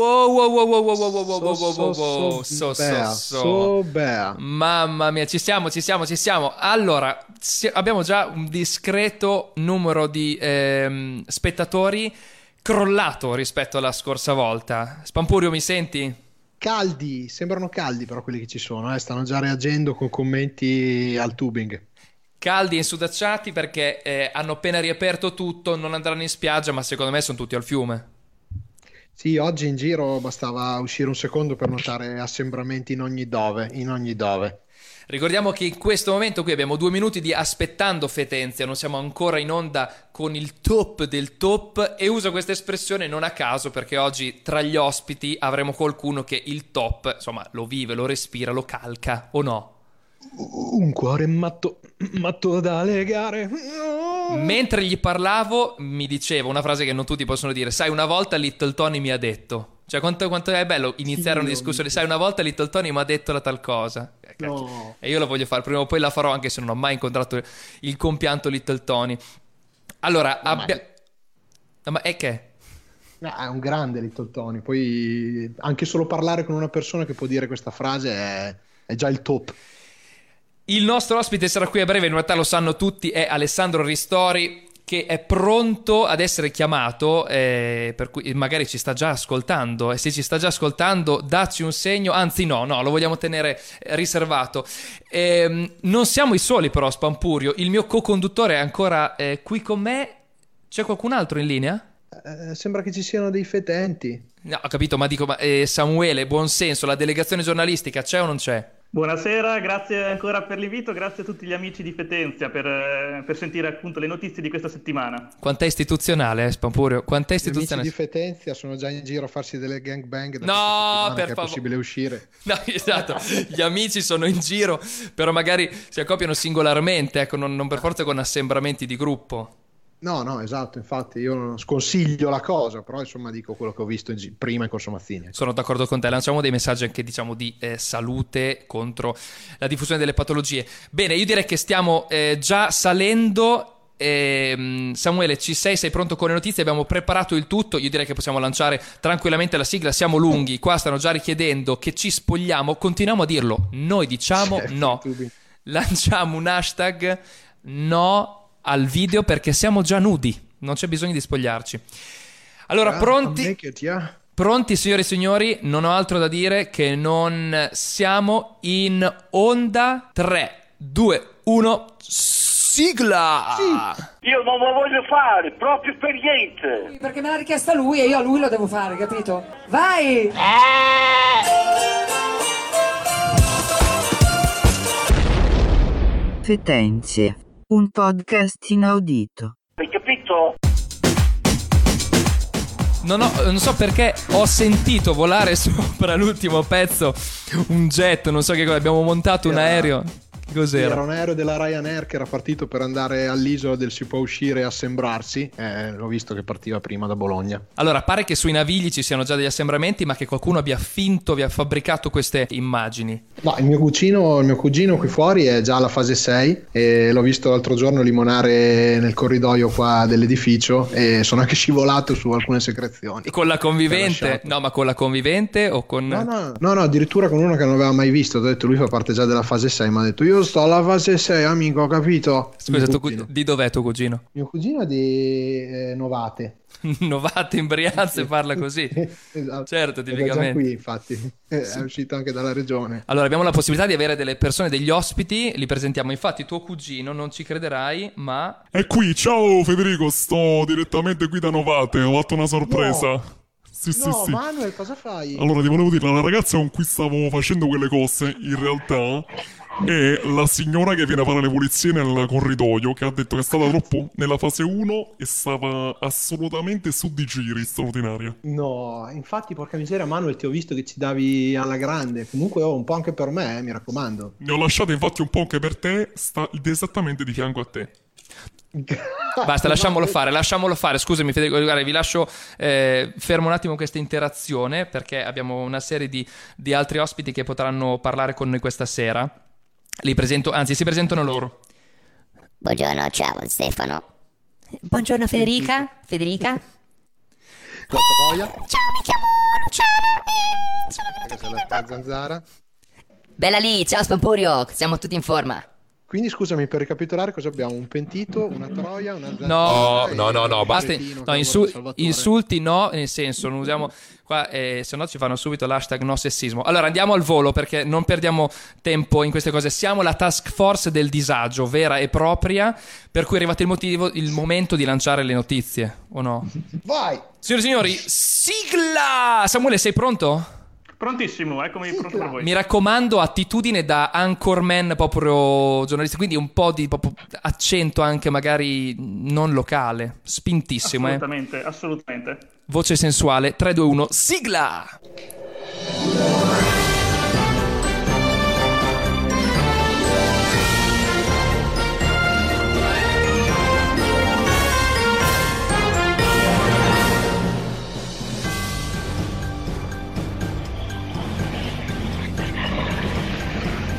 Wow, wow, wow, wow, wow, wow, wow, wow, so, wow, so, wow, so, so, bea, so, so, bea. Mamma mia, ci siamo, ci siamo, ci siamo. Allora, si- abbiamo già un discreto numero di ehm, spettatori crollato rispetto alla scorsa volta. Spampurio, mi senti? Caldi, sembrano caldi però quelli che ci sono, eh? stanno già reagendo con commenti al tubing caldi e insudacciati perché eh, hanno appena riaperto tutto, non andranno in spiaggia, ma secondo me sono tutti al fiume. Sì, oggi in giro bastava uscire un secondo per notare assembramenti in ogni dove, in ogni dove. Ricordiamo che in questo momento qui abbiamo due minuti di aspettando Fetenzia, non siamo ancora in onda con il top del top e uso questa espressione non a caso perché oggi tra gli ospiti avremo qualcuno che il top, insomma, lo vive, lo respira, lo calca o no? Un cuore matto, matto da legare. Mentre gli parlavo mi diceva una frase che non tutti possono dire, sai una volta Little Tony mi ha detto, cioè quanto, quanto è bello iniziare Sì, una discussione, sai una volta Little Tony mi ha detto la tal cosa. Eh. No. E io la voglio fare, prima o poi la farò anche se non ho mai incontrato il compianto Little Tony. Allora, ma- abbia... No, ma è che? No, è un grande Little Tony, poi anche solo parlare con una persona che può dire questa frase è, è già il top. Il nostro ospite sarà qui a breve, in realtà lo sanno tutti, è Alessandro Ristori che è pronto ad essere chiamato, eh, per cui magari ci sta già ascoltando e se ci sta già ascoltando dacci un segno, anzi no, no, lo vogliamo tenere eh, riservato. Ehm, non siamo i soli però, Spampurio, il mio co-conduttore è ancora eh, qui con me, c'è qualcun altro in linea? Eh, sembra che ci siano dei fetenti. No, ho capito, ma dico, ma, eh, Samuele, buon senso, la delegazione giornalistica c'è o non c'è? Buonasera, grazie ancora per l'invito, grazie a tutti gli amici di Fetenzia per, eh, per sentire appunto le notizie di questa settimana. Quant'è istituzionale, eh, Spampurio? Quant'è Gli amici istituzionale? di Fetenzia sono già in giro a farsi delle gangbang da No, per che è favore. possibile uscire. No, esatto, gli amici sono in giro, però magari si accoppiano singolarmente, ecco, non, non per forza con assembramenti di gruppo. No, no, esatto, infatti io non sconsiglio la cosa, però insomma dico quello che ho visto gi- prima in Corso Mazzini. Sono d'accordo con te, lanciamo dei messaggi anche diciamo di eh, salute contro la diffusione delle patologie. Bene, io direi che stiamo eh, già salendo. Ehm, Samuele, ci sei? Sei pronto con le notizie? Abbiamo preparato il tutto. Io direi che possiamo lanciare tranquillamente la sigla. Siamo lunghi. Qua stanno già richiedendo che ci spogliamo. Continuiamo a dirlo. Noi diciamo Certo, no. Lanciamo un hashtag no al video perché siamo già nudi. Non c'è bisogno di spogliarci. Allora, Ah, pronti? naked, yeah. Pronti, signore e signori? Non ho altro da dire che non siamo in onda. 3, 2, 1, sigla! Io non lo voglio fare, proprio per niente. Perché me l'ha richiesta lui e io a lui lo devo fare, capito? Vai! Fetenzie. Un podcast inaudito. Hai capito? Non, ho- non so perché ho sentito volare sopra l'ultimo pezzo un jet, non so che cosa. Abbiamo montato un aereo. Cos'era? Era un aereo della Ryanair che era partito per andare all'isola del si può uscire e assembrarsi. Eh, l'ho visto che partiva prima da Bologna. Allora, pare che sui navigli ci siano già degli assembramenti, ma che qualcuno abbia finto, abbia fabbricato queste immagini. No, il mio cugino, il mio cugino qui fuori è già alla fase 6 e l'ho visto l'altro giorno limonare nel corridoio qua dell'edificio e sono anche scivolato su alcune secrezioni. Con la convivente? No, ma con la convivente o con... No, no, no, no, addirittura con uno che non aveva mai visto. Ho detto, lui fa parte già della fase 6. Mi ha detto, io sto alla fase 6, amico, ho capito. Scusa, cu- di dov'è tuo cugino? Mio cugino è di eh, Novate. Novate in Brianza e parla così. esatto. Certo, tipicamente. qui, infatti. Eh, È uscito anche dalla regione. Allora, abbiamo la possibilità di avere delle persone, degli ospiti, li presentiamo. Infatti, tuo cugino, non ci crederai, ma È qui, ciao Federico, sto direttamente qui da Novate, ho fatto una sorpresa. Sì, sì, no, sì. Manuel, cosa fai? Allora, ti volevo dire, la ragazza con cui stavo facendo quelle cose, in realtà, è la signora che viene a fare le pulizie nel corridoio, che ha detto che è stata troppo nella fase 1 e stava assolutamente su di giri, straordinaria. No, infatti, porca miseria, Manuel, ti ho visto che ci davi alla grande. Comunque, oh, un po' anche per me, eh, mi raccomando. Ne ho lasciate infatti un po' anche per te, sta esattamente di fianco a te. basta, lasciamolo fare, lasciamolo fare. Scusami, Federico, guarda, vi lascio eh, fermo un attimo questa interazione perché abbiamo una serie di, di altri ospiti che potranno parlare con noi questa sera. Li presento, anzi, si presentano loro. Buongiorno, ciao Stefano. Buongiorno Federica. Federica? Quanto voglia? Ciao, mi chiamo Luciano. la, la zanzara. Bella lì, ciao Spampurio, siamo tutti in forma. Quindi scusami, per ricapitolare cosa abbiamo? Un pentito, una troia, una zanzara No, no, no, no, Basta, no, cavolo, insu- Salvatore. insulti no, nel senso, non usiamo qua, eh, se no ci fanno subito l'hashtag no sessismo. Allora andiamo al volo perché non perdiamo tempo in queste cose. Siamo la task force del disagio, vera e propria, per cui è arrivato il, motivo, il momento di lanciare le notizie, o no? Vai! Signore e signori, sigla! Samuele, sei pronto? Prontissimo, eccomi pronto per voi. Mi raccomando, attitudine da anchorman proprio giornalista, quindi un po' di proprio accento anche magari non locale, spintissimo, eh. Assolutamente, assolutamente. Voce sensuale, 3, 2, 1, sigla!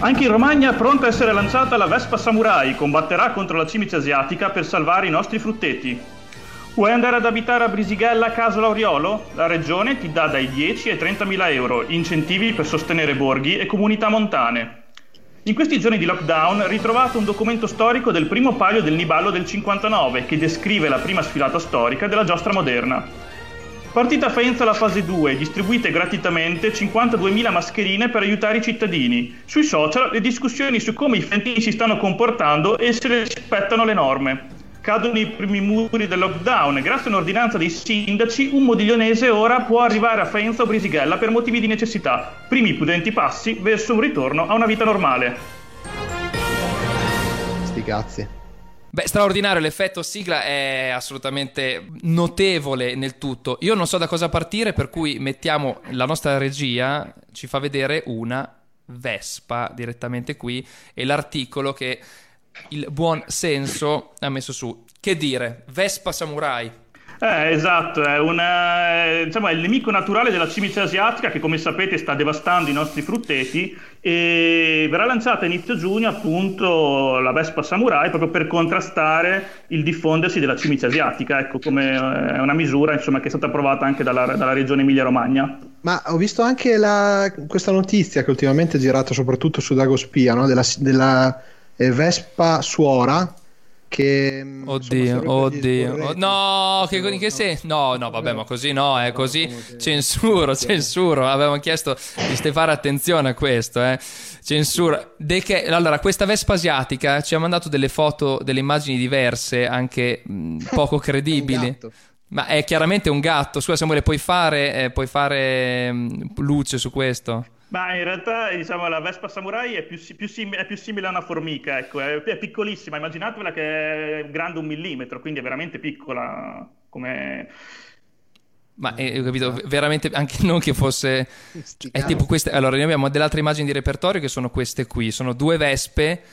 Anche in Romagna, pronta a essere lanciata la Vespa Samurai, combatterà contro la cimice asiatica per salvare i nostri frutteti. Vuoi andare ad abitare a Brisighella, Casola Oriolo? La regione ti dà dai 10 ai 30 mila euro, incentivi per sostenere borghi e comunità montane. In questi giorni di lockdown ritrovate un documento storico del primo palio del Niballo del 59 che descrive la prima sfilata storica della giostra moderna. Partita Faenza la fase 2, distribuite gratuitamente 52.000 mascherine per aiutare i cittadini. Sui social le discussioni su come i fientini si stanno comportando e se rispettano le norme. Cadono i primi muri del lockdown e grazie a un'ordinanza dei sindaci un modiglionese ora può arrivare a Faenza o Brisighella per motivi di necessità. Primi prudenti passi verso un ritorno a una vita normale. Sti cazzi. Beh, straordinario, l'effetto sigla è assolutamente notevole nel tutto. Io non so da cosa partire, per cui mettiamo la nostra regia, ci fa vedere una Vespa direttamente qui e l'articolo che il buon senso ha messo su. Che dire, Vespa Samurai. Eh, esatto, è, una, eh, diciamo, è il nemico naturale della cimice asiatica che come sapete sta devastando i nostri frutteti e verrà lanciata a inizio giugno appunto la Vespa Samurai proprio per contrastare il diffondersi della cimice asiatica, ecco come eh, è una misura insomma, che è stata approvata anche dalla, dalla regione Emilia-Romagna. Ma ho visto anche la- questa notizia che ultimamente è girata soprattutto su Dagospia, no? della, della, eh, Vespa Suora. Che mm, insomma, Oddio, oddio. Oh, no, che, in che senso? No, no, vabbè, ma così no, è così. Censuro, censuro. Avevamo chiesto di fare attenzione a questo, eh. Censura. De che, allora, questa Vespa asiatica ci ha mandato delle foto, delle immagini diverse, anche mh, poco credibili. Ma è chiaramente un gatto. Scusa, Samuele, puoi fare, eh, puoi fare mh, luce su questo? Ma in realtà diciamo la Vespa Samurai è più, più sim- è più simile a una formica, ecco, è, è piccolissima, immaginatevela che è grande un millimetro, quindi è veramente piccola come... Ma eh, ho capito, veramente anche non che fosse. È tipo queste. Allora, noi abbiamo delle altre immagini di repertorio che sono queste qui. Sono due vespe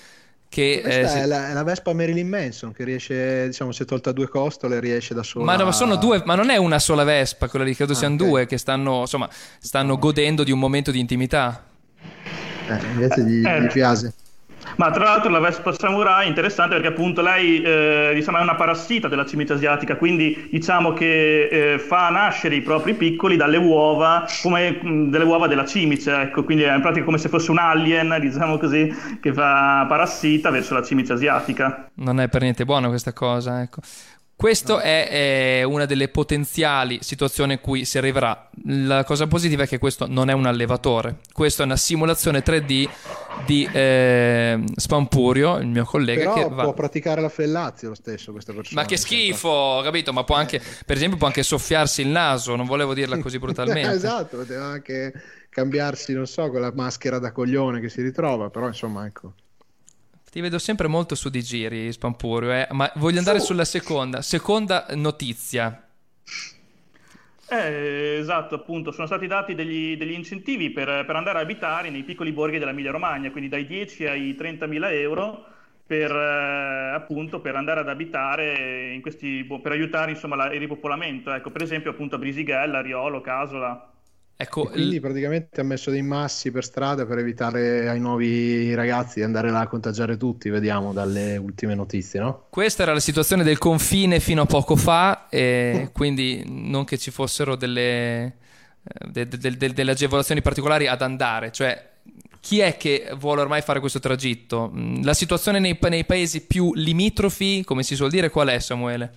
che. Questa eh, è, la, è la Vespa Marilyn Manson che riesce, diciamo, si è tolta due costole, riesce da sola. Ma, no, ma sono due, ma non è una sola vespa, quella lì credo Ah, siano ok. due che stanno, insomma, stanno godendo di un momento di intimità. Eh, invece gli, Eh. gli piace. Ma tra l'altro la Vespa Samurai è interessante perché appunto lei eh, diciamo, è una parassita della cimice asiatica, quindi diciamo che eh, fa nascere i propri piccoli dalle uova, come mh, delle uova della cimice, ecco, quindi è in pratica come se fosse un alien, diciamo così, che fa parassita verso la cimice asiatica. Non è per niente buona questa cosa, ecco. Questo è, è una delle potenziali situazioni in cui si arriverà. La cosa positiva è che questo non è un allevatore, questo è una simulazione 3D di eh, Spampurio, il mio collega, Però che va... può praticare la fellazio lo stesso questa persona. Ma che schifo, capito? Ma può anche, per esempio, può anche soffiarsi il naso. Non volevo dirla così brutalmente. esatto, poteva anche cambiarsi, non so, quella maschera da coglione che si ritrova, però insomma, ecco. Ti vedo sempre molto su di giri, Spampurio. eh. Ma voglio andare sulla seconda. Seconda notizia. Eh, esatto, appunto, sono stati dati degli, degli incentivi per, per andare a abitare nei piccoli borghi dell'Emilia Romagna, quindi dai 10 ai 30 mila euro per, eh, appunto, per andare ad abitare in questi, bo- per aiutare insomma, la- il ripopolamento. Ecco, per esempio appunto a Brisighella, Riolo, Casola. Ecco, E quindi praticamente ha messo dei massi per strada per evitare ai nuovi ragazzi di andare là a contagiare tutti, vediamo dalle ultime notizie, no? Questa era la situazione del confine fino a poco fa, e quindi non che ci fossero delle, de- de- de- delle agevolazioni particolari ad andare, cioè chi è che vuole ormai fare questo tragitto? Mm, La situazione nei, nei paesi più limitrofi, come si suol dire, qual è Samuele?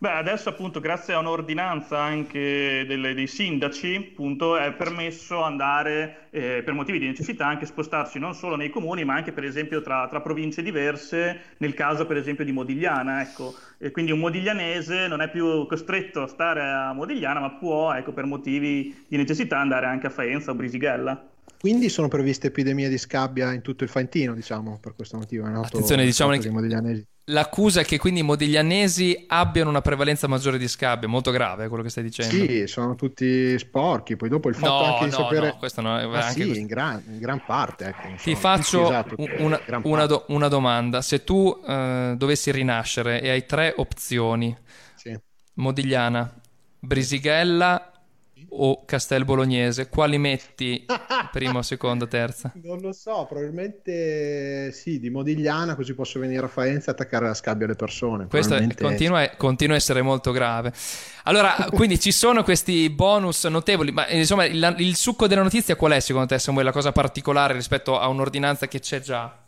Beh, adesso appunto grazie a un'ordinanza anche delle- dei sindaci, appunto, è permesso andare eh, per motivi di necessità anche spostarsi non solo nei comuni, ma anche per esempio tra, tra province diverse, nel caso per esempio di Modigliana, ecco. E quindi un modiglianese non è più costretto a stare a Modigliana, ma può, ecco, per motivi di necessità andare anche a Faenza o Brisighella. Quindi sono previste epidemie di scabbia in tutto il Faentino, diciamo, per questo motivo. È noto Attenzione, diciamo fatto L'accusa è che quindi i modiglianesi abbiano una prevalenza maggiore di scabbia, molto grave è quello che stai dicendo. Sì, sono tutti sporchi. Poi dopo il fatto No, anche di no, sapere. no, questo no, è Ma anche sì, questo. in gran, in gran parte. Ecco, Ti faccio esatto, una, una do- una domanda. Se tu eh, dovessi rinascere e hai tre opzioni, Sì. Modigliana, Brisighella o Castel Bolognese, quali metti prima, seconda, terza? Non lo so, probabilmente sì, di Modigliana, così posso venire a Faenza e attaccare la scabbia alle persone. Questo Probabilmente- continua, continua a essere molto grave. Allora, quindi ci sono questi bonus notevoli, ma insomma il, il succo della notizia qual è secondo te Samuele? La cosa particolare rispetto a un'ordinanza che c'è già?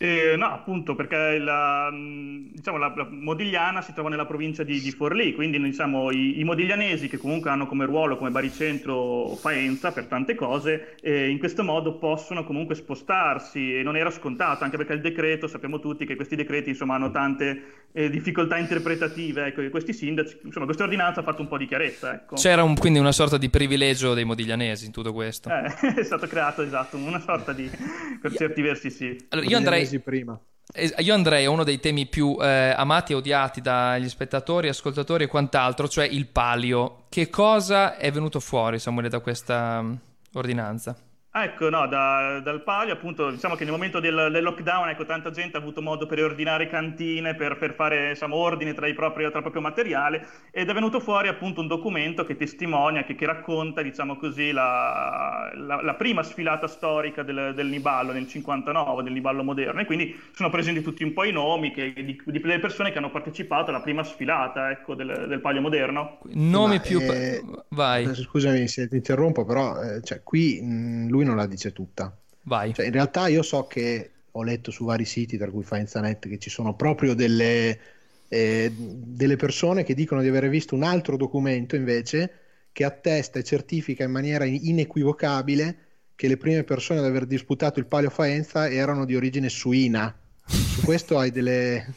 Eh, no, appunto, perché la, diciamo, la, la Modigliana si trova nella provincia di, di Forlì, quindi diciamo, i, i modiglianesi che comunque hanno come ruolo, come baricentro Faenza per tante cose, eh, in questo modo possono comunque spostarsi e non era scontato, anche perché il decreto, sappiamo tutti che questi decreti insomma, hanno tante eh, difficoltà interpretative, ecco, e questi sindaci, insomma, questa ordinanza ha fatto un po' di chiarezza, ecco. C'era un- quindi una sorta di privilegio dei modiglianesi in tutto questo. Eh, è stato creato, esatto, una sorta di, per certi versi sì. Allora, io andrei, Mesi prima. io andrei a uno dei temi più eh, amati e odiati dagli spettatori, ascoltatori e quant'altro, cioè il palio. Che cosa è venuto fuori, Samuele, da questa mm, ordinanza? Ah, Ecco, no, da- dal palio, appunto, diciamo che nel momento del, del lockdown, ecco, tanta gente ha avuto modo per ordinare cantine, per, per fare, insomma, ordine tra, i propri, tra il proprio materiale, ed è venuto fuori, appunto, un documento che testimonia, che, che racconta, diciamo così, la, la- la prima sfilata storica del, del Niballo nel 59, del Niballo moderno, e quindi sono presenti tutti un po' i nomi che- di, di- delle persone che hanno partecipato alla prima sfilata, ecco, del, del palio moderno. Nomi Ma, più... eh, Vai, Scusami se ti interrompo, però eh, cioè, qui mh, lui non la dice tutta. vai. Cioè, in realtà io so che ho letto su vari siti, tra cui Faenzanet, che ci sono proprio delle, eh, delle persone che dicono di aver visto un altro documento invece che attesta e certifica in maniera inequivocabile che le prime persone ad aver disputato il Palio Faenza erano di origine suina. Su questo hai delle...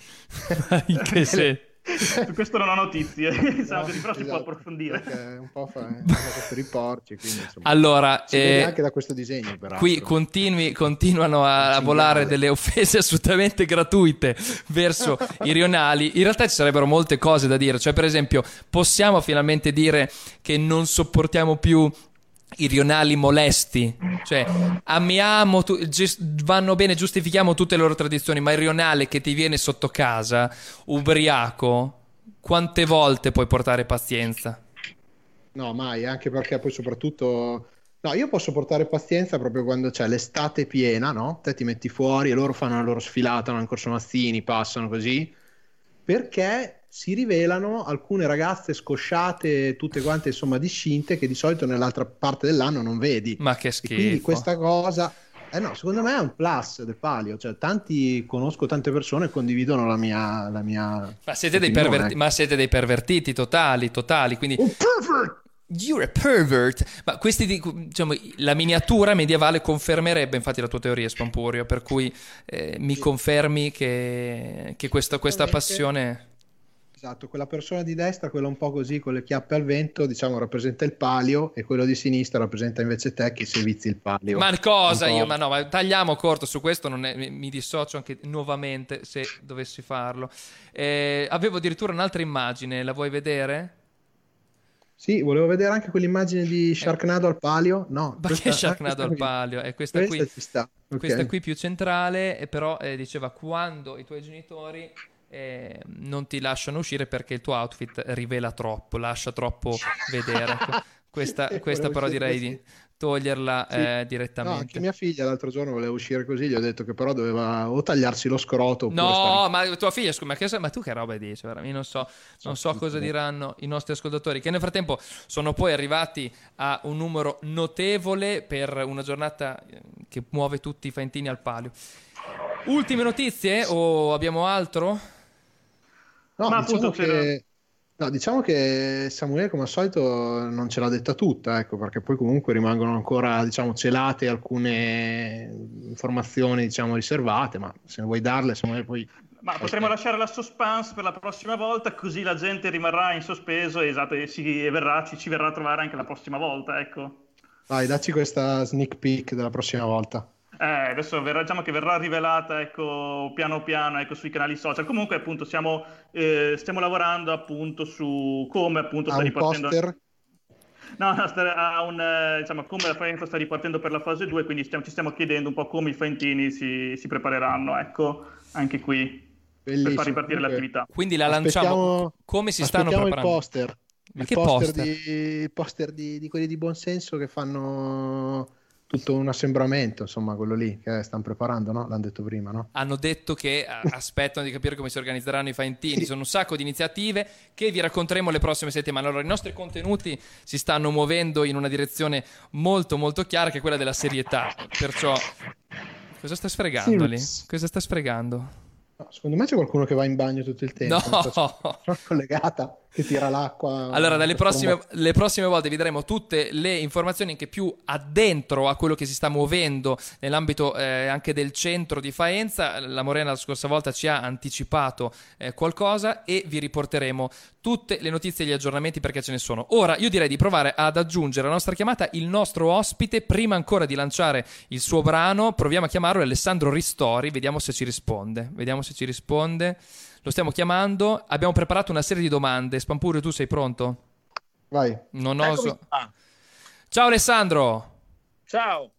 In che senso? Su questo non ho notizie, No, però si può esatto, approfondire. perché un po' fa è per i porci, quindi insomma, Allora, eh, anche da questo disegno, peraltro. Qui continui- continuano a, a volare delle offese assolutamente gratuite verso i rionali. In realtà ci sarebbero molte cose da dire. Cioè, per esempio, possiamo finalmente dire che non sopportiamo più i rionali molesti. Cioè, amiamo, tu- gest- vanno bene, giustifichiamo tutte le loro tradizioni, ma il rionale che ti viene sotto casa, ubriaco, quante volte puoi portare pazienza? No, mai, anche perché poi soprattutto... No, io posso portare pazienza proprio quando c'è l'estate piena, no? Te ti metti fuori e loro fanno la loro sfilata, vanno in Corso Mazzini, passano così, perché si rivelano alcune ragazze scosciate, tutte quante insomma discinte, che di solito nell'altra parte dell'anno non vedi. Ma che E quindi schifo. questa cosa... Eh no, secondo me è un plus del palio, cioè tanti, conosco tante persone che condividono la mia... La mia Ma siete, perverti- ma siete dei pervertiti totali, totali. Quindi, Un pervert! you're a pervert. Ma questi, di- diciamo, la miniatura medievale confermerebbe infatti la tua teoria, Spampurio. Per cui eh, mi confermi che, che questa, questa passione. Esatto, quella persona di destra, quella un po' così con le chiappe al vento, diciamo rappresenta il palio e quello di sinistra rappresenta invece te che servizi il palio. Ma cosa io? Ma no, ma tagliamo corto su questo. Non è- mi, dissocio anche nuovamente se dovessi farlo. Eh, avevo addirittura un'altra immagine, la vuoi vedere? Sì, volevo vedere anche quell'immagine di Sharknado al palio. No, Ma questa- che Sharknado ah, al qui. palio? È questa qui. Questa ci sta. ok. Questa qui più centrale, però eh, diceva quando i tuoi genitori eh, non ti lasciano uscire perché il tuo outfit rivela troppo, lascia troppo vedere. Ecco, Questa, questa però direi così. di toglierla Sì. eh, No, anche direttamente. mia figlia l'altro giorno voleva uscire così, gli ho detto che però doveva o tagliarsi lo scroto No, stare- ma tua figlia, scusa, ma, che- ma tu che roba dici? veramente? Io non so, non so cosa diranno i nostri ascoltatori, che nel frattempo sono poi arrivati a un numero notevole per una giornata eh, che muove tutti i faentini al palio. Ultime notizie o abbiamo altro? No, Ma diciamo che, no, diciamo che Samuele come al solito non ce l'ha detta tutta, ecco, perché poi comunque rimangono ancora diciamo, celate alcune informazioni diciamo, riservate, ma se vuoi darle Samuele poi... Ma potremmo lasciare la suspense per la prossima volta, così la gente rimarrà in sospeso esatto, e, si, e verrà, ci, ci verrà a trovare anche la prossima volta, ecco. Vai, dacci questa sneak peek della prossima volta. Eh, adesso verrà, diciamo che verrà rivelata ecco, piano piano ecco, sui canali social. Comunque, appunto, stiamo, eh, stiamo lavorando appunto su come appunto Ha sta un ripartendo. poster? No, no, sta- ha un, eh, diciamo, come la Faenza sta ripartendo per la fase 2, quindi stiamo- ci stiamo chiedendo un po' come i Faentini si, si prepareranno, ecco, anche qui, per Bellissimo. far ripartire Comunque, l'attività. Quindi la lanciamo. Come si stanno aspettiamo preparando? il poster. Ma il che poster, poster? Di, il poster di, di quelli di buonsenso che fanno tutto un assembramento, insomma, quello lì che stanno preparando, no? L'hanno detto prima, no? hanno detto che eh, aspettano di capire come si organizzeranno i faentini. Sì. Sono un sacco di iniziative che vi racconteremo le prossime settimane. Allora, i nostri contenuti si stanno muovendo in una direzione molto, molto chiara, che è quella della serietà. Perciò, cosa sta sfregando lì? Sì. Cosa sta sfregando? No, secondo me c'è qualcuno che va in bagno tutto il tempo. No. Sono collegata, che tira l'acqua. Allora, dalle prossime, le prossime volte vi daremo tutte le informazioni anche più addentro a quello che si sta muovendo nell'ambito eh, anche del centro di Faenza. La Morena la scorsa volta ci ha anticipato eh, qualcosa e vi riporteremo tutte le notizie e gli aggiornamenti perché ce ne sono. Ora, io direi di provare ad aggiungere alla nostra chiamata il nostro ospite prima ancora di lanciare il suo brano. Proviamo a chiamarlo Alessandro Ristori, vediamo se ci risponde. Vediamo se ci risponde. Lo stiamo chiamando. Abbiamo preparato una serie di domande. Spampurio, tu sei pronto? Vai. Non oso. Ciao Alessandro. Ciao.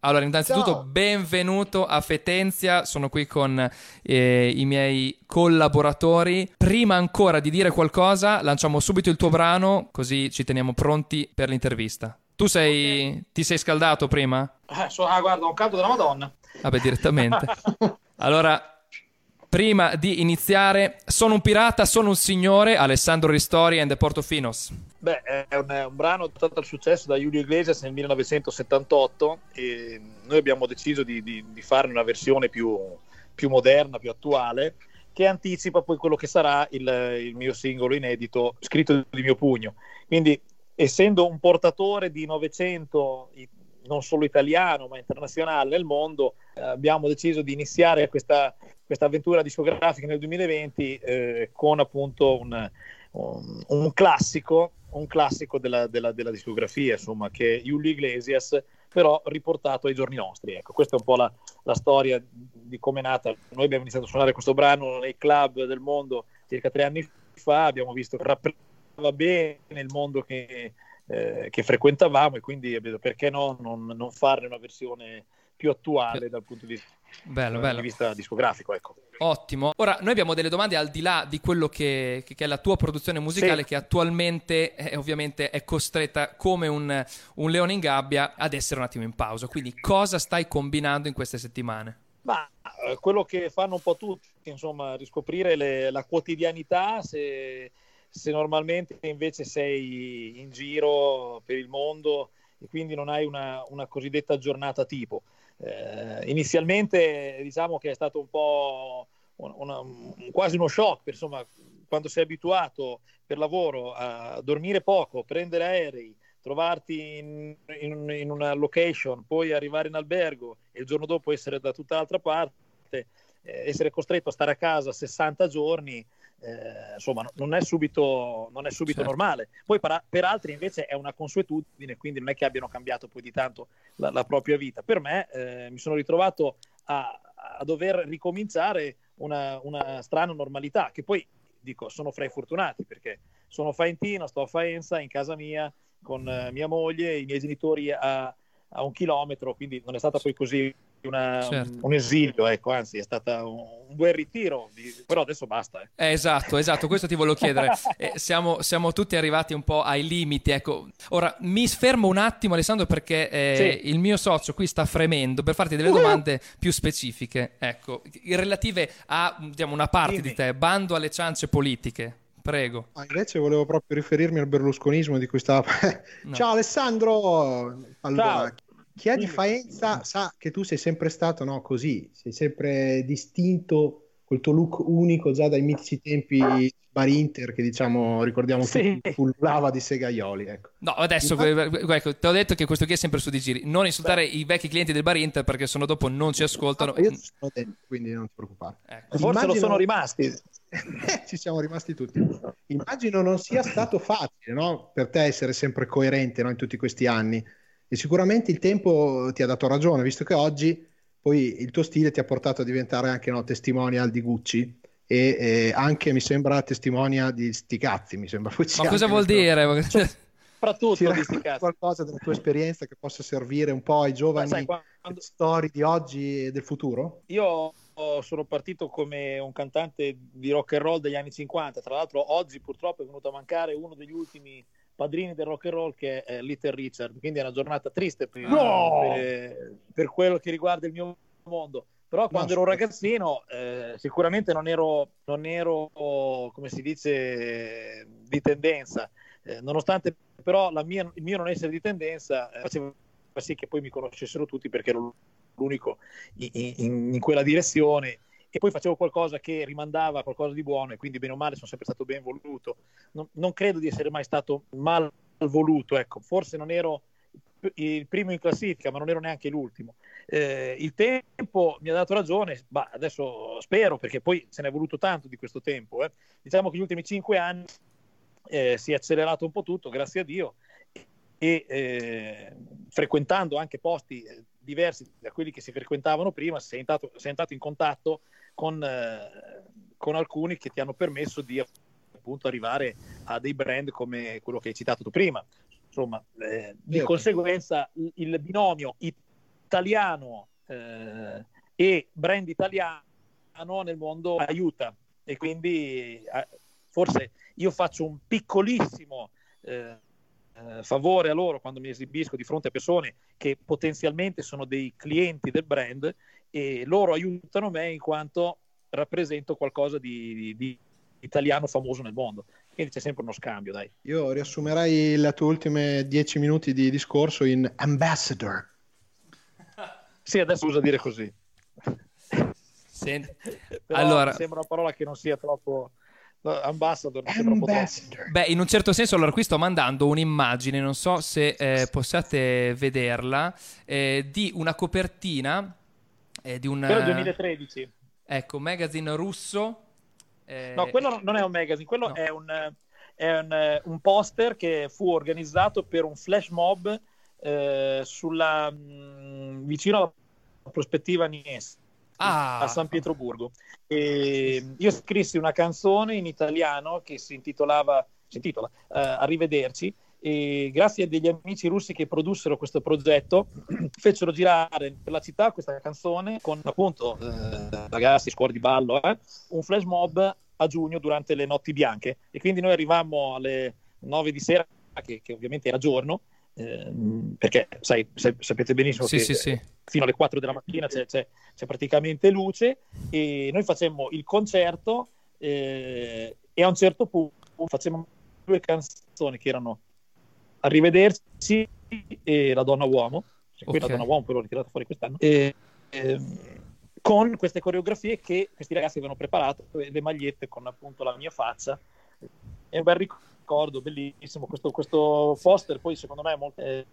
Allora, innanzitutto Ciao. benvenuto a Fetenzia, sono qui con eh, i miei collaboratori. Prima ancora di dire qualcosa, lanciamo subito il tuo brano, così ci teniamo pronti per l'intervista. Tu sei... ti sei scaldato prima? Eh, so- ah, guarda, ho un caldo della Madonna. Vabbè, direttamente. Allora, prima di iniziare, sono un pirata, sono un signore, Alessandro Ristori and the Portofinos. Beh, è un, è un brano tratto al successo da Julio Iglesias nel 1978 e noi abbiamo deciso di, di, di farne una versione più, più moderna, più attuale, che anticipa poi quello che sarà il, il mio singolo inedito scritto di mio pugno. Quindi, essendo un portatore di 900, i- non solo italiano ma internazionale nel mondo, eh, abbiamo deciso di iniziare questa, questa avventura discografica nel 2020 eh, con appunto un, un, un classico, un classico della, della- della discografia, insomma, che è Julio Iglesias, però riportato ai giorni nostri. Ecco, questa è un po' la, la storia di come è nata. Noi abbiamo iniziato a suonare questo brano nei club del mondo circa tre anni fa, abbiamo visto che rappresentava bene il mondo che, eh, che frequentavamo e quindi abbiamo detto perché no non, non farne una versione più attuale dal punto di vista, Bello, di bello. vista discografico. Ecco. Ottimo. Ora, noi abbiamo delle domande al di là di quello che, che è la tua produzione musicale, Sì. che attualmente eh, ovviamente è costretta come un, un leone in gabbia ad essere un attimo in pausa. Quindi, cosa stai combinando in queste settimane? Ma eh, quello che fanno un po' tutti, insomma, riscoprire le- la quotidianità, se, se normalmente invece sei in giro per il mondo e quindi non hai una, una cosiddetta giornata tipo. Eh, inizialmente diciamo che è stato un po' un- una- un- quasi uno shock, insomma, quando sei abituato per lavoro a dormire poco, prendere aerei, trovarti in, in- in una location, poi arrivare in albergo e il giorno dopo essere da tutt'altra parte, eh, essere costretto a stare a casa 60 giorni, eh, insomma, no- non è subito, non è subito Certo. normale. Poi per, per altri invece è una consuetudine, quindi non è che abbiano cambiato poi di tanto la, la propria vita. Per me eh, mi sono ritrovato a, a dover ricominciare una, una strana normalità, che poi dico sono fra i fortunati perché sono faentino, sto a Faenza in casa mia con eh, mia moglie, i miei genitori a, a un chilometro, quindi non è stata poi così una- Certo. un esilio, ecco, anzi è stata un, buon ritiro, di- però adesso basta. eh. Eh, esatto, esatto, questo ti volevo chiedere. Eh, siamo, siamo tutti arrivati un po' ai limiti. Ecco. Ora mi fermo un attimo, Alessandro, perché eh, Sì. il mio socio qui sta fremendo per farti delle domande più specifiche, ecco, relative a diciamo, una parte Dimmi. di te, bando alle ciance politiche. Prego. Ma invece volevo proprio riferirmi al berlusconismo di cui stava. No. Ciao Alessandro! Allora, Ciao. Chi è di. Faenza sa che tu sei sempre stato no, così, sei sempre distinto col tuo look unico già dai mitici tempi Bar Inter che diciamo ricordiamo Sì. tutti pullava di segaioli. Ecco. No, adesso Infatti- ecco, ti ho detto che questo qui è sempre su di giri. Non insultare i vecchi clienti del bar Inter perché sennò dopo non ci ascoltano. Ah, io te sono dentro, quindi non ti preoccupare. Ecco. Forse lo Immagino- sono rimasti. Ci siamo rimasti tutti. Immagino non sia stato facile no? per te essere sempre coerente no? in tutti questi anni e sicuramente il tempo ti ha dato ragione, visto che oggi poi il tuo stile ti ha portato a diventare anche no, testimonial di Gucci e eh, anche mi sembra testimonial di sti cazzi, mi sembra. Poi c'è Ma cosa vuol dire? Soprattutto Ci di sti cazzi. qualcosa della tua esperienza che possa servire un po' ai giovani Sai, quando- story di oggi e del futuro? Io sono partito come un cantante di rock and roll degli anni 50, tra l'altro oggi purtroppo è venuto a mancare uno degli ultimi padrini del rock and roll che è Little Richard, quindi è una giornata triste per, No! per- per quello che riguarda il mio mondo. Però quando ero un ragazzino eh, sicuramente non ero, non ero, come si dice, di tendenza, Eh, nonostante però la mia- il mio non essere di tendenza eh, faceva sì che poi mi conoscessero tutti perché ero l'unico in, in- in quella direzione e poi facevo qualcosa che rimandava qualcosa di buono e quindi bene o male sono sempre stato ben voluto. Non, non credo di essere mai stato mal voluto, ecco, forse non ero il primo in classifica, ma non ero neanche l'ultimo. Eh, il tempo mi ha dato ragione, ma adesso spero perché poi se ne è voluto tanto di questo tempo. eh. Diciamo che gli ultimi cinque anni eh, si è accelerato un po' tutto, grazie a Dio, e eh, frequentando anche posti diversi da quelli che si frequentavano prima, sei entrato, sei entrato in contatto con, eh, con alcuni che ti hanno permesso di appunto arrivare a dei brand come quello che hai citato tu prima. Insomma, eh, di Certo. conseguenza il- binomio italiano eh, e brand italiano nel mondo aiuta e quindi eh, forse io faccio un piccolissimo eh, eh, favore a loro quando mi esibisco di fronte a persone che potenzialmente sono dei clienti del brand e loro aiutano me in quanto rappresento qualcosa di, di- di italiano famoso nel mondo. Quindi c'è sempre uno scambio, dai. Io riassumerei le tue ultime dieci minuti di discorso in ambassador. Sì, adesso usa dire così. Senti, Allora- sembra una parola che non sia troppo ambassador. Ambassador. Beh, in un certo senso, allora qui sto mandando un'immagine, non so se eh, possiate vederla, eh, di una copertina eh, di un Quello è 2013. ecco, magazine russo. eh, No, quello non è un magazine, quello No. è, un, è un, un poster che fu organizzato per un flash mob eh, sulla, mh, vicino alla prospettiva Nies Ah. a San Pietroburgo. E io scrissi una canzone in italiano che si intitolava si intitola eh, Arrivederci e grazie a degli amici russi che produssero questo progetto fecero girare per la città questa canzone con appunto eh, ragazzi, scuole di ballo, eh, un flash mob a giugno durante le notti bianche e quindi noi arrivammo alle 9 di sera che, che ovviamente era giorno ehm, perché sai, sa- sapete benissimo Sì, che sì, sì. Fino alle 4 della mattina c'è, c'è- c'è praticamente luce e noi facemmo il concerto eh, e a un certo punto facemmo due canzoni che erano Arrivederci e La donna uomo, cioè, qui Ok. La donna uomo poi l'ho ritirato fuori quest'anno, e, ehm, con queste coreografie che questi ragazzi avevano preparato, le magliette con appunto la mia faccia. È un bel ricordo, bellissimo. Questo, questo poster poi secondo me è molto, è-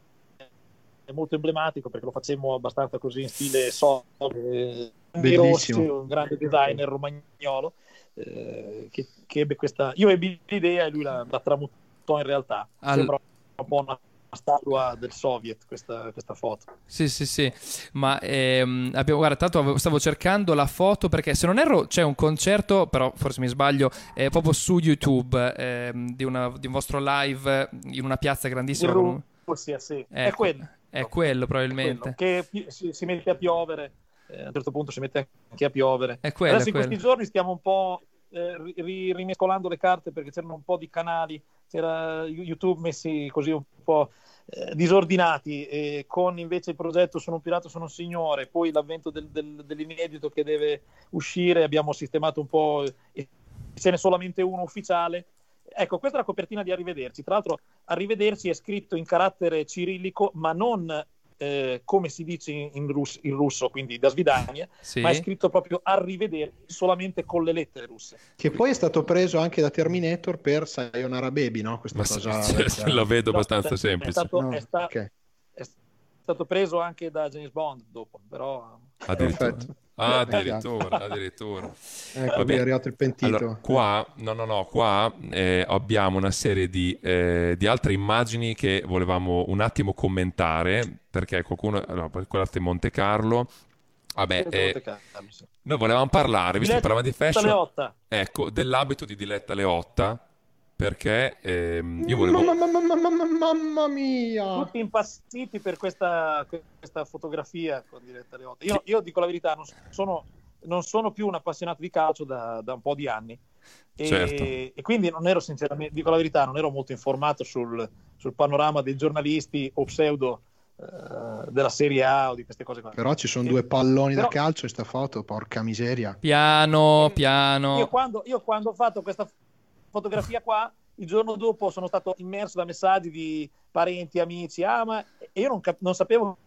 è molto emblematico perché lo facemmo abbastanza così in stile soft. eh, un grande designer romagnolo eh, che, che ebbe questa... Io ebbi l'idea e lui la, la tramutò in realtà. Al- Sembra un po' una statua del Soviet questa, questa foto. Sì, sì, sì, ma ehm, abbiamo, guarda, tanto avevo- stavo cercando la foto perché se non erro c'è un concerto, però forse mi sbaglio, è proprio su YouTube ehm, di, una- di un vostro live in una piazza grandissima. In con Russia, sì. È Ecco, quello. È quello probabilmente. Quello, che si, si mette a piovere, eh, a un certo punto si mette anche a piovere. È quello, Adesso è in questi giorni stiamo un po' eh, ri- ri- rimescolando le carte perché c'erano un po' di canali, c'era YouTube messi così un po' eh, disordinati, e con invece il progetto Sono un pirata, sono un signore, poi l'avvento del- del- dell'inedito che deve uscire, abbiamo sistemato un po', e ce n'è solamente uno ufficiale. Ecco, questa è la copertina di Arrivederci. Tra l'altro, Arrivederci è scritto in carattere cirillico, ma non eh, come si dice in, in rus- in russo, quindi da Svidania, Sì. ma è scritto proprio Arrivederci solamente con le lettere russe. Che poi è stato preso anche da Terminator per Sayonara Baby, no? Questa Ma cosa se- se la vedo abbastanza semplice. È stato, No, è sta- ok. è stato preso anche da James Bond dopo, però... Addirittura. Perfetto. Ah, Eh, addirittura, addirittura. Ecco, Va qui bene. è arrivato il pentito. Allora, qua, no, no, no, qua eh, abbiamo una serie di, eh, di altre immagini che volevamo un attimo commentare, perché qualcuno, allora, per quella di Monte Carlo, vabbè, eh, noi volevavamo parlare, visto che parlavamo di fashion, Leotta. ecco, dell'abito di Diletta Leotta, perché ehm, io volevo... Mamma, mamma, mamma, mamma mia! Tutti impazziti per questa, questa fotografia con Diletta Leotta. Io, io dico la verità, non sono, non sono più un appassionato di calcio da, da un po' di anni. E, Certo. e quindi non ero sinceramente, dico la verità, non ero molto informato sul, sul panorama dei giornalisti o pseudo eh, della Serie A o di queste cose qua. Però ci sono due palloni da Però- calcio in sta foto, porca miseria. Piano, Io piano. quando, io quando ho fatto questa fotografia qua, il giorno dopo sono stato immerso da messaggi di parenti, amici, ah, ma e io non, cap- non sapevo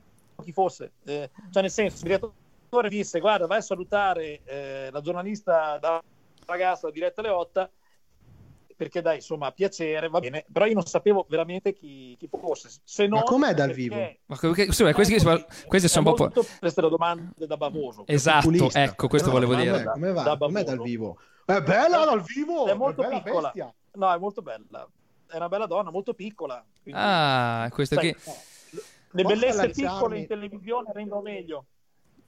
chi fosse. Eh, cioè, nel senso, il direttore disse, guarda, vai a salutare eh, la giornalista da ragazza diretta Leotta, perché dai, insomma, piacere, va bene, però io non sapevo veramente chi, chi fosse. Se no, Ma com'è dal perché vivo? Ma que- que- scusa, questi, questi sono un po'... queste le domande da bavoso. Esatto, ecco, questo No, volevo dire. Come va? Da Com'è dal vivo? È bella dal vivo! È molto bella piccola. bestia. No, è molto bella. È una bella donna, molto piccola. quindi- Ah, questo Sai, qui. Le Posso bellezze piccole in televisione rendono meglio.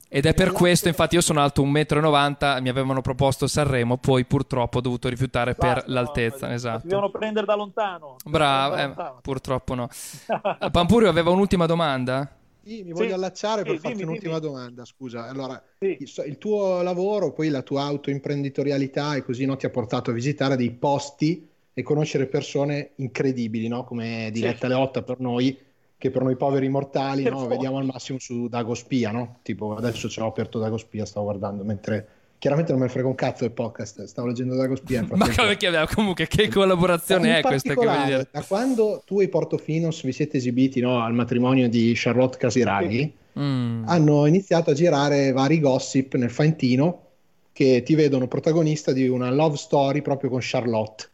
Ed è per questo, infatti, io sono alto 1,90 m, mi avevano proposto Sanremo, poi purtroppo ho dovuto rifiutare per Basta, l'altezza. no, esatto. Devono prendere da lontano. Bravo, eh, purtroppo no. Pampurio aveva un'ultima domanda? Sì, mi voglio allacciare per sì, farti dimmi, un'ultima dimmi. domanda, scusa. Allora, Sì. il, tuo lavoro, poi la tua autoimprenditorialità e così no, ti ha portato a visitare dei posti e conoscere persone incredibili, no? Come Diletta Leotta per noi, che per noi poveri mortali, no? Vediamo al massimo su Dagospia, no? Tipo, adesso ce l'ho aperto Dagospia, stavo guardando, mentre chiaramente non me ne frega un cazzo del podcast, stavo leggendo Dagospia. nel Ma frattempo. perché, comunque, che collaborazione In è questa? Che particolare, dire? da quando tu e Portofinos vi siete esibiti no, al matrimonio di Charlotte Casiraghi, Mm. hanno iniziato a girare vari gossip nel Fantino che ti vedono protagonista di una love story proprio con Charlotte.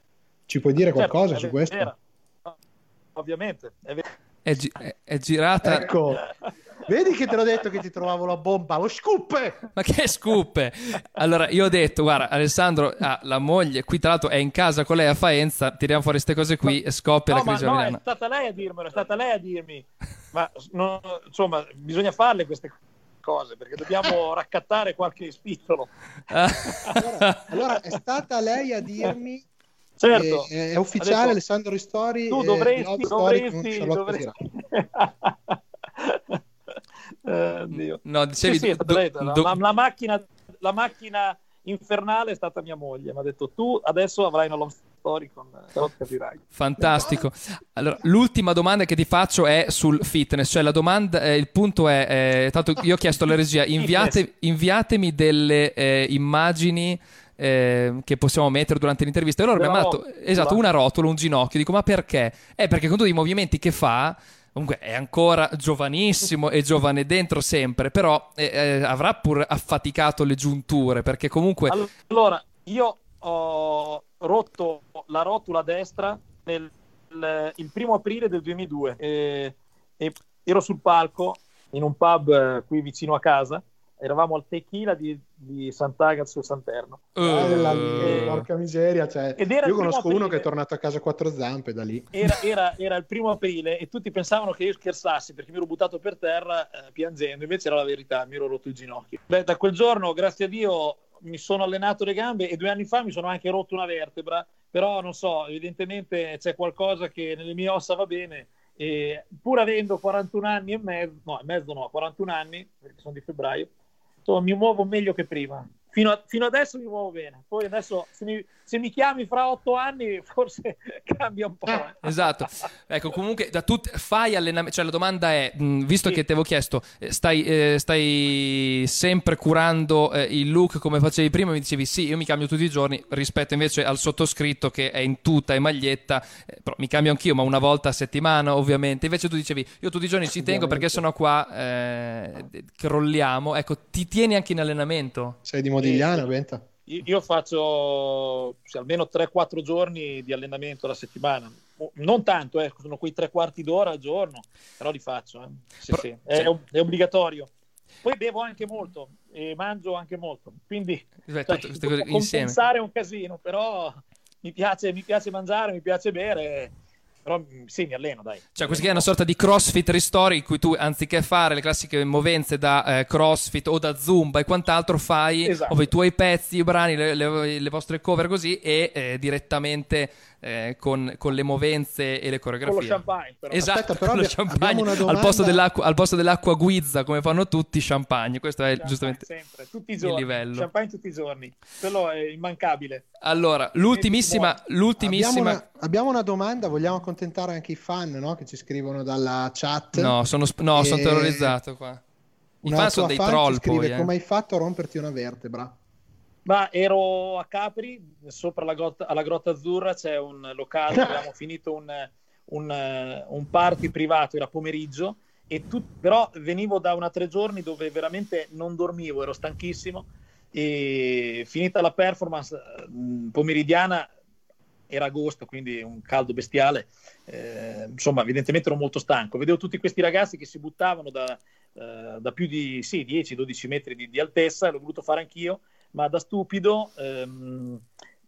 Ci puoi dire Certo, qualcosa è su questo? vera. Ovviamente. È vera. È, gi- è- è girata. Ecco, vedi che te l'ho detto che ti trovavo la bomba, lo scoop! Ma che scoop! Allora, io ho detto, guarda, Alessandro ha la moglie, qui tra l'altro è in casa con lei a Faenza, tiriamo fuori queste cose qui e scoppia No, la ma crisi no, è americana. stata lei a dirmelo, è stata lei a dirmi. Ma no, insomma, bisogna farle queste cose perché dobbiamo raccattare qualche spicciolo. Allora, allora, è stata lei a dirmi Certo. che è Ha ufficiale detto, Alessandro Ristori Tu dovresti, dovresti, dovresti... Casiraghi. Eh, Dio. No, dicevi, Sì, sì, do- lei, la, do- la- la macchina, la macchina infernale è stata mia moglie. Mi ha detto tu adesso avrai una love story con Charlotte Casiraghi. Fantastico. Allora, l'ultima domanda che ti faccio è sul fitness, cioè la domanda, eh, il punto è, eh, tanto io ho chiesto alla regia, inviate- inviatemi delle eh, immagini eh, che possiamo mettere durante l'intervista. E loro mi hanno dato, esatto, una rotola, un ginocchio. Dico, ma perché? Eh, perché con tutti i movimenti che fa, comunque è ancora giovanissimo e giovane dentro sempre, però eh, eh, avrà pur affaticato le giunture, perché comunque... Allora, io ho rotto la rotula destra nel il, il primo aprile del 2002 e, e ero sul palco in un pub eh, qui vicino a casa. Eravamo al Tequila di, di Sant'Agata sul Santerno. Bella, Eh, porca miseria, cioè, io conosco primo uno aprile. che è tornato a casa a quattro zampe da lì. Era, era- era il primo aprile e tutti pensavano che io scherzassi perché mi ero buttato per terra eh, piangendo, invece era la verità, mi ero rotto il ginocchio. Beh, da quel giorno, grazie a Dio, mi sono allenato le gambe e due anni fa mi sono anche rotto una vertebra, però non so, evidentemente c'è qualcosa che nelle mie ossa va bene E pur avendo 41 anni e mezzo, no, e mezzo no, 41 anni, perché sono di febbraio, insomma, mi muovo meglio che prima. Fino, a- fino adesso mi muovo bene. Poi adesso, se mi, se mi chiami fra otto anni, forse cambia un po'. eh. Esatto, ecco comunque da tut- fai allenamento, cioè la domanda è, mh, visto Sì. che ti avevo chiesto, eh, stai, eh, stai sempre curando eh, il look come facevi prima, mi dicevi sì, io mi cambio tutti i giorni rispetto invece al sottoscritto che è in tuta e maglietta, eh, però mi cambio anch'io ma una volta a settimana ovviamente, invece tu dicevi io tutti i giorni ci tengo perché sennò qua eh, crolliamo, ecco ti tieni anche in allenamento? Sei di Modigliana, Benta? Io io faccio sì, almeno 3-4 giorni di allenamento alla settimana. Non tanto, eh, sono quei tre quarti d'ora al giorno, però li faccio. eh. Sì, Però- sì, È, cioè- è obbligatorio. Poi bevo anche molto e mangio anche molto, quindi Beh, queste cose insieme. compensare è un casino, però mi piace, mi piace mangiare, mi piace bere, però mm, sì, mi alleno, dai. Cioè, questa è una sorta di CrossFit Restore in cui tu, anziché fare le classiche movenze da eh, CrossFit o da Zumba e quant'altro, fai Esatto. i tuoi pezzi, i brani, le, le- le vostre cover così e eh, direttamente eh, con, con le movenze e le coreografie. Con lo champagne, però. Esatto, Aspetta, però con lo abbia- champagne. abbiamo al, posto dell'acqua, al posto dell'acqua guizza, come fanno tutti, champagne. Questo è Champagne giustamente sempre, tutti i il giorni, livello. champagne tutti i giorni, quello è immancabile. Allora, l'ultimissima, Abbiamo l'ultimissima... una, abbiamo una domanda, vogliamo accontentare anche i fan no? che ci scrivono dalla chat. No, sono, sp- no, sono E- terrorizzato qua. I fan sono dei fan ci troll scrive poi, eh. come hai fatto a romperti una vertebra. Ma ero a Capri, sopra la grotta, alla Grotta Azzurra c'è un locale, abbiamo finito un, un, un party privato, era pomeriggio, e tu- però venivo da una tre giorni dove veramente non dormivo, ero stanchissimo e finita la performance pomeridiana era agosto, quindi un caldo bestiale, eh, insomma evidentemente ero molto stanco. Vedevo tutti questi ragazzi che si buttavano da, eh, da più di sì, 10-12 metri di, di altezza, l'ho voluto fare anch'io, ma da stupido, ehm,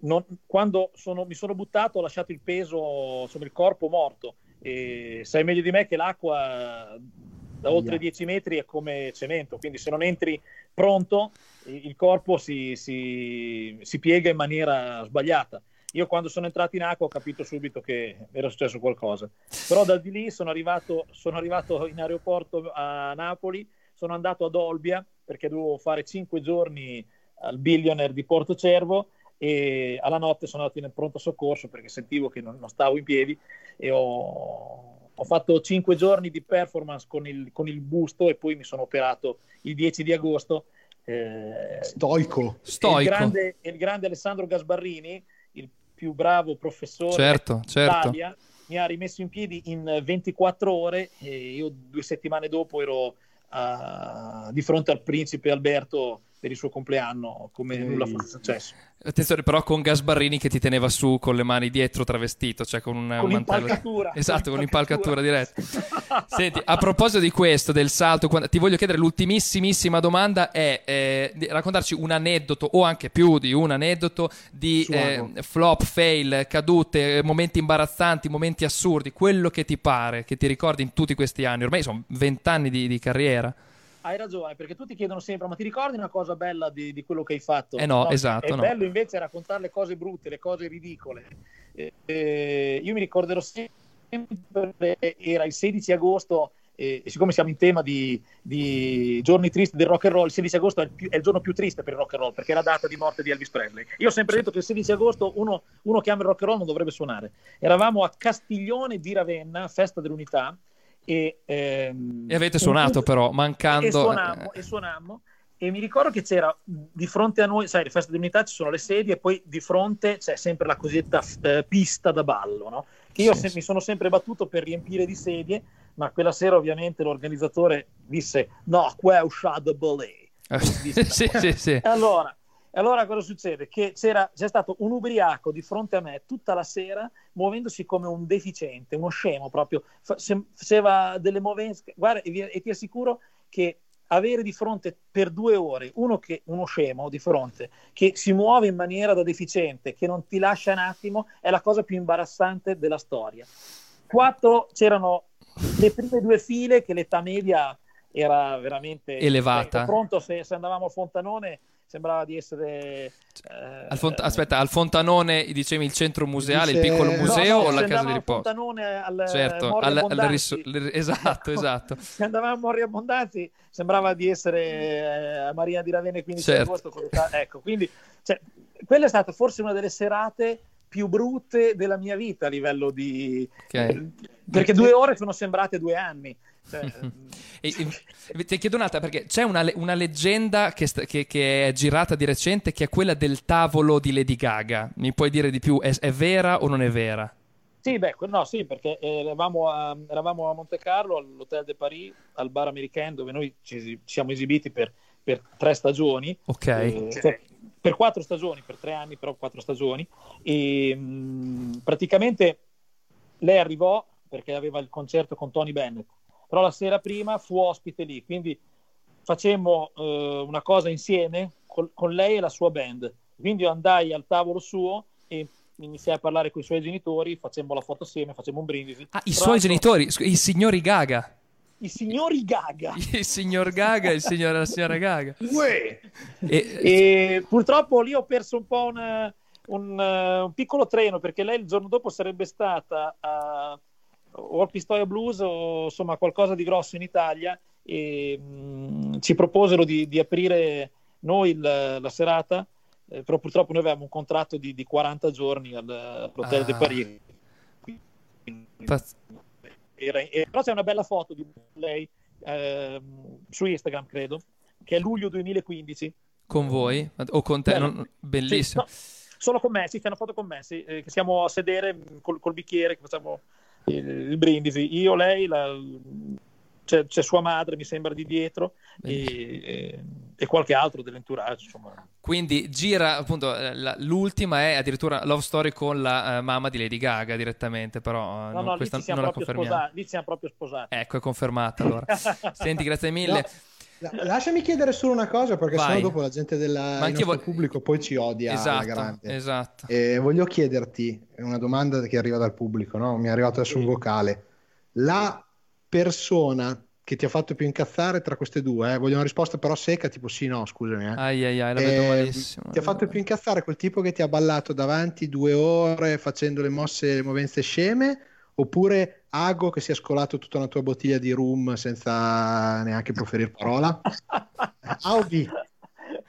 non- quando sono- mi sono buttato ho lasciato il peso, insomma il corpo morto. E sai meglio di me che l'acqua da oltre Via. 10 metri è come cemento, quindi se non entri pronto il il corpo si, si- si piega in maniera sbagliata. Io quando sono entrato in acqua ho capito subito che era successo qualcosa. Però da di lì sono arrivato, sono arrivato in aeroporto a Napoli, sono andato ad Olbia perché dovevo fare 5 giorni al Billionaire di Porto Cervo e alla notte sono andato in pronto soccorso perché sentivo che non, non stavo in piedi e ho, ho fatto 5 giorni di performance con il, con il busto e poi mi sono operato il 10 di agosto. Eh, Stoico. e il, Stoico. grande, il grande Alessandro Gasbarrini, il più bravo professore Certo, certo. d'Italia, mi ha rimesso in piedi in 24 ore e io due settimane dopo ero ah, di fronte al principe Alberto per il suo compleanno come nulla fosse successo. Attenzione però con Gasbarrini che ti teneva su con le mani dietro travestito, cioè con un Con mantello. l'impalcatura. Esatto, con l'impalcatura. diretta. Senti, a proposito di questo, del salto, quando- ti voglio chiedere l'ultimissimissima domanda è eh, raccontarci un aneddoto o anche più di un aneddoto di eh, flop, fail, cadute, momenti imbarazzanti, momenti assurdi, quello che ti pare, che ti ricordi in tutti questi anni, ormai sono vent'anni di, di carriera. Hai ragione, perché tutti chiedono sempre: ma ti ricordi una cosa bella di, di quello che hai fatto? Eh no, esatto, È no. bello invece raccontare le cose brutte, le cose ridicole. Eh, eh, io mi ricorderò sempre, era il 16 agosto, e siccome siamo in tema di, di giorni tristi del rock and roll, il 16 agosto è il, più- è il giorno più triste per il rock and roll perché è la data di morte di Elvis Presley. Io ho sempre detto che il 16 agosto uno, uno che ama il rock and roll non dovrebbe suonare. Eravamo a Castiglione di Ravenna, festa dell'unità. E, ehm, E avete un suonato però, mancando... e suonammo, e suonammo e mi ricordo che c'era di fronte a noi, sai, le feste dell'unità ci sono le sedie e poi di fronte c'è sempre la cosiddetta eh, pista da ballo, no? Che io Sì, se- sì. mi sono sempre battuto per riempire di sedie, ma quella sera ovviamente l'organizzatore disse no, qua è uscito ballet. Sì, sì, sì. Allora, e allora cosa succede? Che c'era, c'è stato un ubriaco di fronte a me tutta la sera, muovendosi come un deficiente, uno scemo proprio, faceva delle movenze. Guarda, e, e ti assicuro che avere di fronte per due ore uno, che, uno scemo di fronte che si muove in maniera da deficiente, che non ti lascia un attimo, è la cosa più imbarazzante della storia. Quattro c'erano le prime due file che l'età media era veramente Elevata. Ecco, pronto se, se andavamo a Fontanone sembrava di essere... eh, al font- aspetta, al Fontanone dicevi il centro museale, Dice... il piccolo museo no, no, o la casa di riposo? al Fontanone al certo, al, al riso- esatto, esatto. se andavamo a Morri Abbondanti sembrava di essere eh, a Marina di Ravenna il 15 Certo. agosto ecco quindi cioè, quella è stata forse una delle serate più brutte della mia vita a livello di Ok. perché due ore sono sembrate due anni Cioè, E- e- ti chiedo un'altra perché c'è una, una leggenda che, sta- che- che è girata di recente che è quella del tavolo di Lady Gaga. Mi puoi dire di più? È, è vera o non è vera? Sì, beh, no, sì, perché eh, eravamo a, eravamo a Monte Carlo, all'Hotel de Paris, al bar americano, dove noi ci, ci siamo esibiti per, per tre stagioni. Ok. Eh, cioè, per quattro stagioni, per tre anni, però quattro stagioni. E mh, praticamente lei arrivò perché aveva il concerto con Tony Bennett, però la sera prima fu ospite lì, quindi facemmo eh, una cosa insieme col- con lei e la sua band. Quindi io andai al tavolo suo e iniziai a parlare con i suoi genitori, facemmo la foto assieme, facemmo un brindisi. Ah, i Tra suoi genitori, i signori Gaga. I signori Gaga. Il signor Gaga e il signor, la signora Gaga. Uè. E, E purtroppo lì ho perso un po' un, un, un piccolo treno perché lei il giorno dopo sarebbe stata a, o al Pistoia Blues o insomma qualcosa di grosso in Italia e mh, ci proposero di, di aprire noi il- la serata eh, però purtroppo noi avevamo un contratto di, di 40 giorni al- all'Hotel Ah. de Paris pazz- Era- e- però c'è una bella foto di lei ehm, su Instagram credo che è luglio 2015 con voi? O con te? Bello. Non- bellissimo. Sì, no, solo con me, sì, c'è una foto con me, sì, eh, che siamo a sedere mh, col, col bicchiere, che facciamo il, il brindisi. Io, lei, la- c'è, c'è sua madre, mi sembra, di dietro, e, e- qualche altro dell'entourage, insomma. Quindi gira appunto eh, la- l'ultima è addirittura Love Story con la eh, mamma di Lady Gaga direttamente, però eh, No, non- no, lì questa ci siamo, non la proprio confermiamo. sposati, lì siamo proprio sposati. Ecco, è confermata allora. Senti, grazie mille. No, Lasciami chiedere solo una cosa perché Vai. sennò dopo la gente del vo- pubblico poi ci odia Esatto, grande. esatto. Voglio chiederti, è una domanda che arriva dal pubblico, no? mi è arrivato adesso un vocale. La persona che ti ha fatto più incazzare tra queste due, eh? voglio una risposta però secca, tipo sì, no, scusami. Eh. Ai ai ai, la vedo Eh, malissimo. ti ha fatto più incazzare quel tipo che ti ha ballato davanti due ore facendo le mosse, le movenze sceme, oppure Ago che si è scolato tutta una tua bottiglia di rum senza neanche proferire parola? A o B?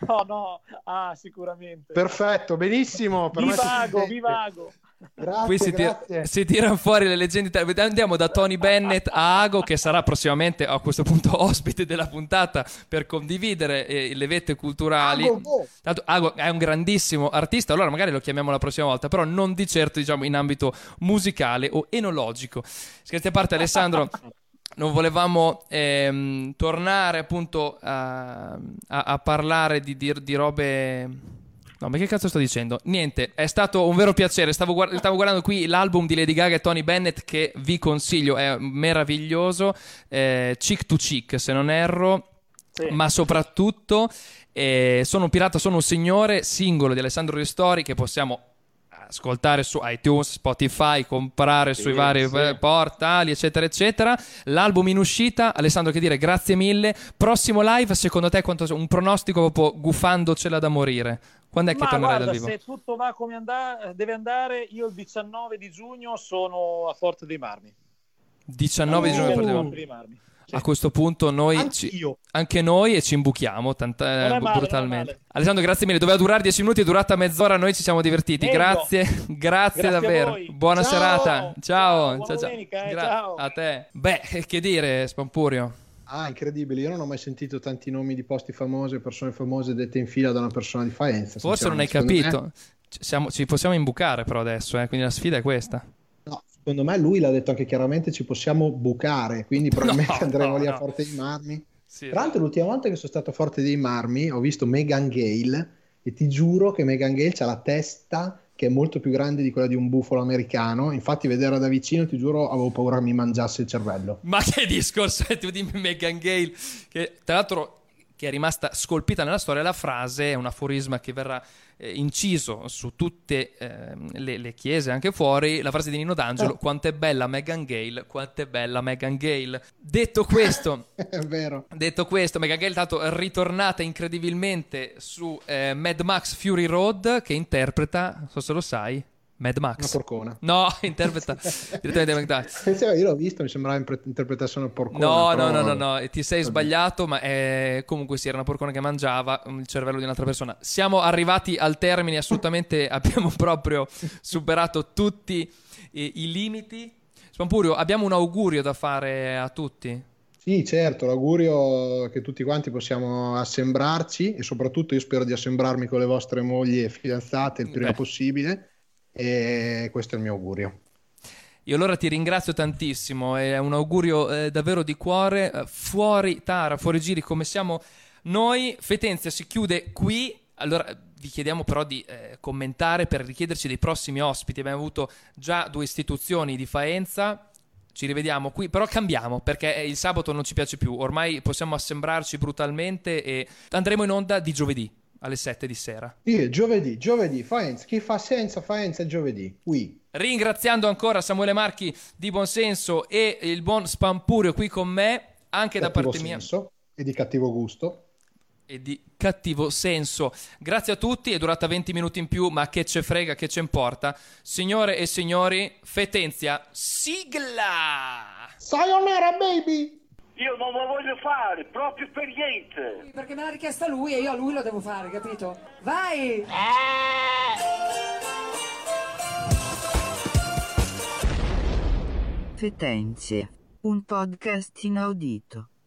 No, no, ah, sicuramente. Perfetto, benissimo. per Vivago, vivago. Grazie, Qui si, tira- si tirano fuori le leggende italiane. Andiamo da Tony Bennett a Ago, che sarà prossimamente a questo punto ospite della puntata per condividere eh, le vette culturali. Ago. Tanto Ago è un grandissimo artista, allora magari lo chiamiamo la prossima volta, però non di certo diciamo in ambito musicale o enologico. Scherzi a parte, Alessandro. Non volevamo ehm, tornare appunto a, a- a parlare di, di- di robe. No, ma che cazzo sto dicendo? Niente, è stato un vero piacere. Stavo, guard- stavo guardando qui l'album di Lady Gaga e Tony Bennett che vi consiglio, è meraviglioso. eh, cheek to cheek, se non erro Sì. ma soprattutto eh, sono un pirata, sono un signore singolo di Alessandro Ristori che possiamo ascoltare su iTunes, Spotify, comprare sui vari sì. eh, portali, eccetera, eccetera. L'album in uscita, Alessandro, che dire, grazie mille. Prossimo live, secondo te, quanto, un pronostico proprio guffandocela da morire? Quando è che Ma tornerai guarda, dal vivo? se tutto va come andà- deve andare, io il 19 di giugno sono a Forte dei Marmi. 19 di giugno per Forte dei Marmi. Sì. A questo punto noi ci- anche noi e ci imbuchiamo tanta- male, brutalmente. Alessandro, grazie mille. Doveva durare 10 minuti, è durata mezz'ora. Noi ci siamo divertiti. Meglio. Grazie, grazie, Grazie a davvero. Buona Ciao. serata. Ciao, ciao, ciao. domenica, eh, Gra- ciao. A te. Beh, che dire, Spampurio. Ah, incredibile. Io non ho mai sentito tanti nomi di posti famosi e persone famose dette in fila da una persona di Faenza. Forse non hai me- capito. Ci, siamo- ci possiamo imbucare però adesso, eh, quindi la sfida è questa. No, secondo me lui l'ha detto anche chiaramente, ci possiamo bucare, quindi probabilmente No, andremo no, lì a no. Forte dei Marmi. Sì, Tra l'altro l'ultima volta che sono stato a Forte dei Marmi ho visto Megan Gale e ti giuro che Megan Gale ha la testa che è molto più grande di quella di un bufalo americano. Infatti vederla da vicino, ti giuro, avevo paura che mi mangiasse il cervello. Ma che discorso è tu di Megan Gale? Che tra l'altro che è rimasta scolpita nella storia, la frase è un aforisma che verrà eh, inciso su tutte eh, le, le, chiese, anche fuori, la frase di Nino D'Angelo, oh. quanto è bella Megan Gale, quanto è bella Megan Gale. Detto questo, è vero. Detto questo, Megan Gale è tanto ritornata incredibilmente su eh, Mad Max Fury Road, che interpreta, non so se lo sai, Mad Max. Una porcona. No, interpreta direttamente McDuck. Io l'ho visto, mi sembrava interpretasse una porcona. No, no, no, no, no, ti sei sbagliato, ma è... comunque sì, era una porcona che mangiava il cervello di un'altra persona. Siamo arrivati al termine, assolutamente abbiamo proprio superato tutti i, i limiti. Spampurio, abbiamo un augurio da fare a tutti. Sì, certo, l'augurio che tutti quanti possiamo assembrarci e soprattutto io spero di assembrarmi con le vostre mogli e fidanzate il prima Beh. possibile e questo è il mio augurio. Io allora ti ringrazio tantissimo, è un augurio eh, davvero di cuore, eh, fuori Tara, fuori giri come siamo noi. Fetenzia si chiude qui, allora vi chiediamo però di eh, commentare per richiederci dei prossimi ospiti, abbiamo avuto già due istituzioni di Faenza, ci rivediamo qui, però cambiamo perché il sabato non ci piace più, ormai possiamo assembrarci brutalmente e andremo in onda di giovedì alle 7 di sera. Sì, giovedì, giovedì, Faenza, chi fa senza Faenza giovedì, qui. Ringraziando ancora Samuele Marchi di Buonsenso e il buon Spampurio qui con me, anche cattivo da parte senso mia. E di cattivo gusto. E di cattivo senso. Grazie a tutti, è durata 20 minuti in più, ma che ce frega, che ce importa. Signore e signori, Fetenzia, sigla! Sayonara baby! Io non lo voglio fare, proprio per niente. Perché me l'ha richiesta lui e io a lui lo devo fare, capito? Vai! Fetenze, un podcast inaudito.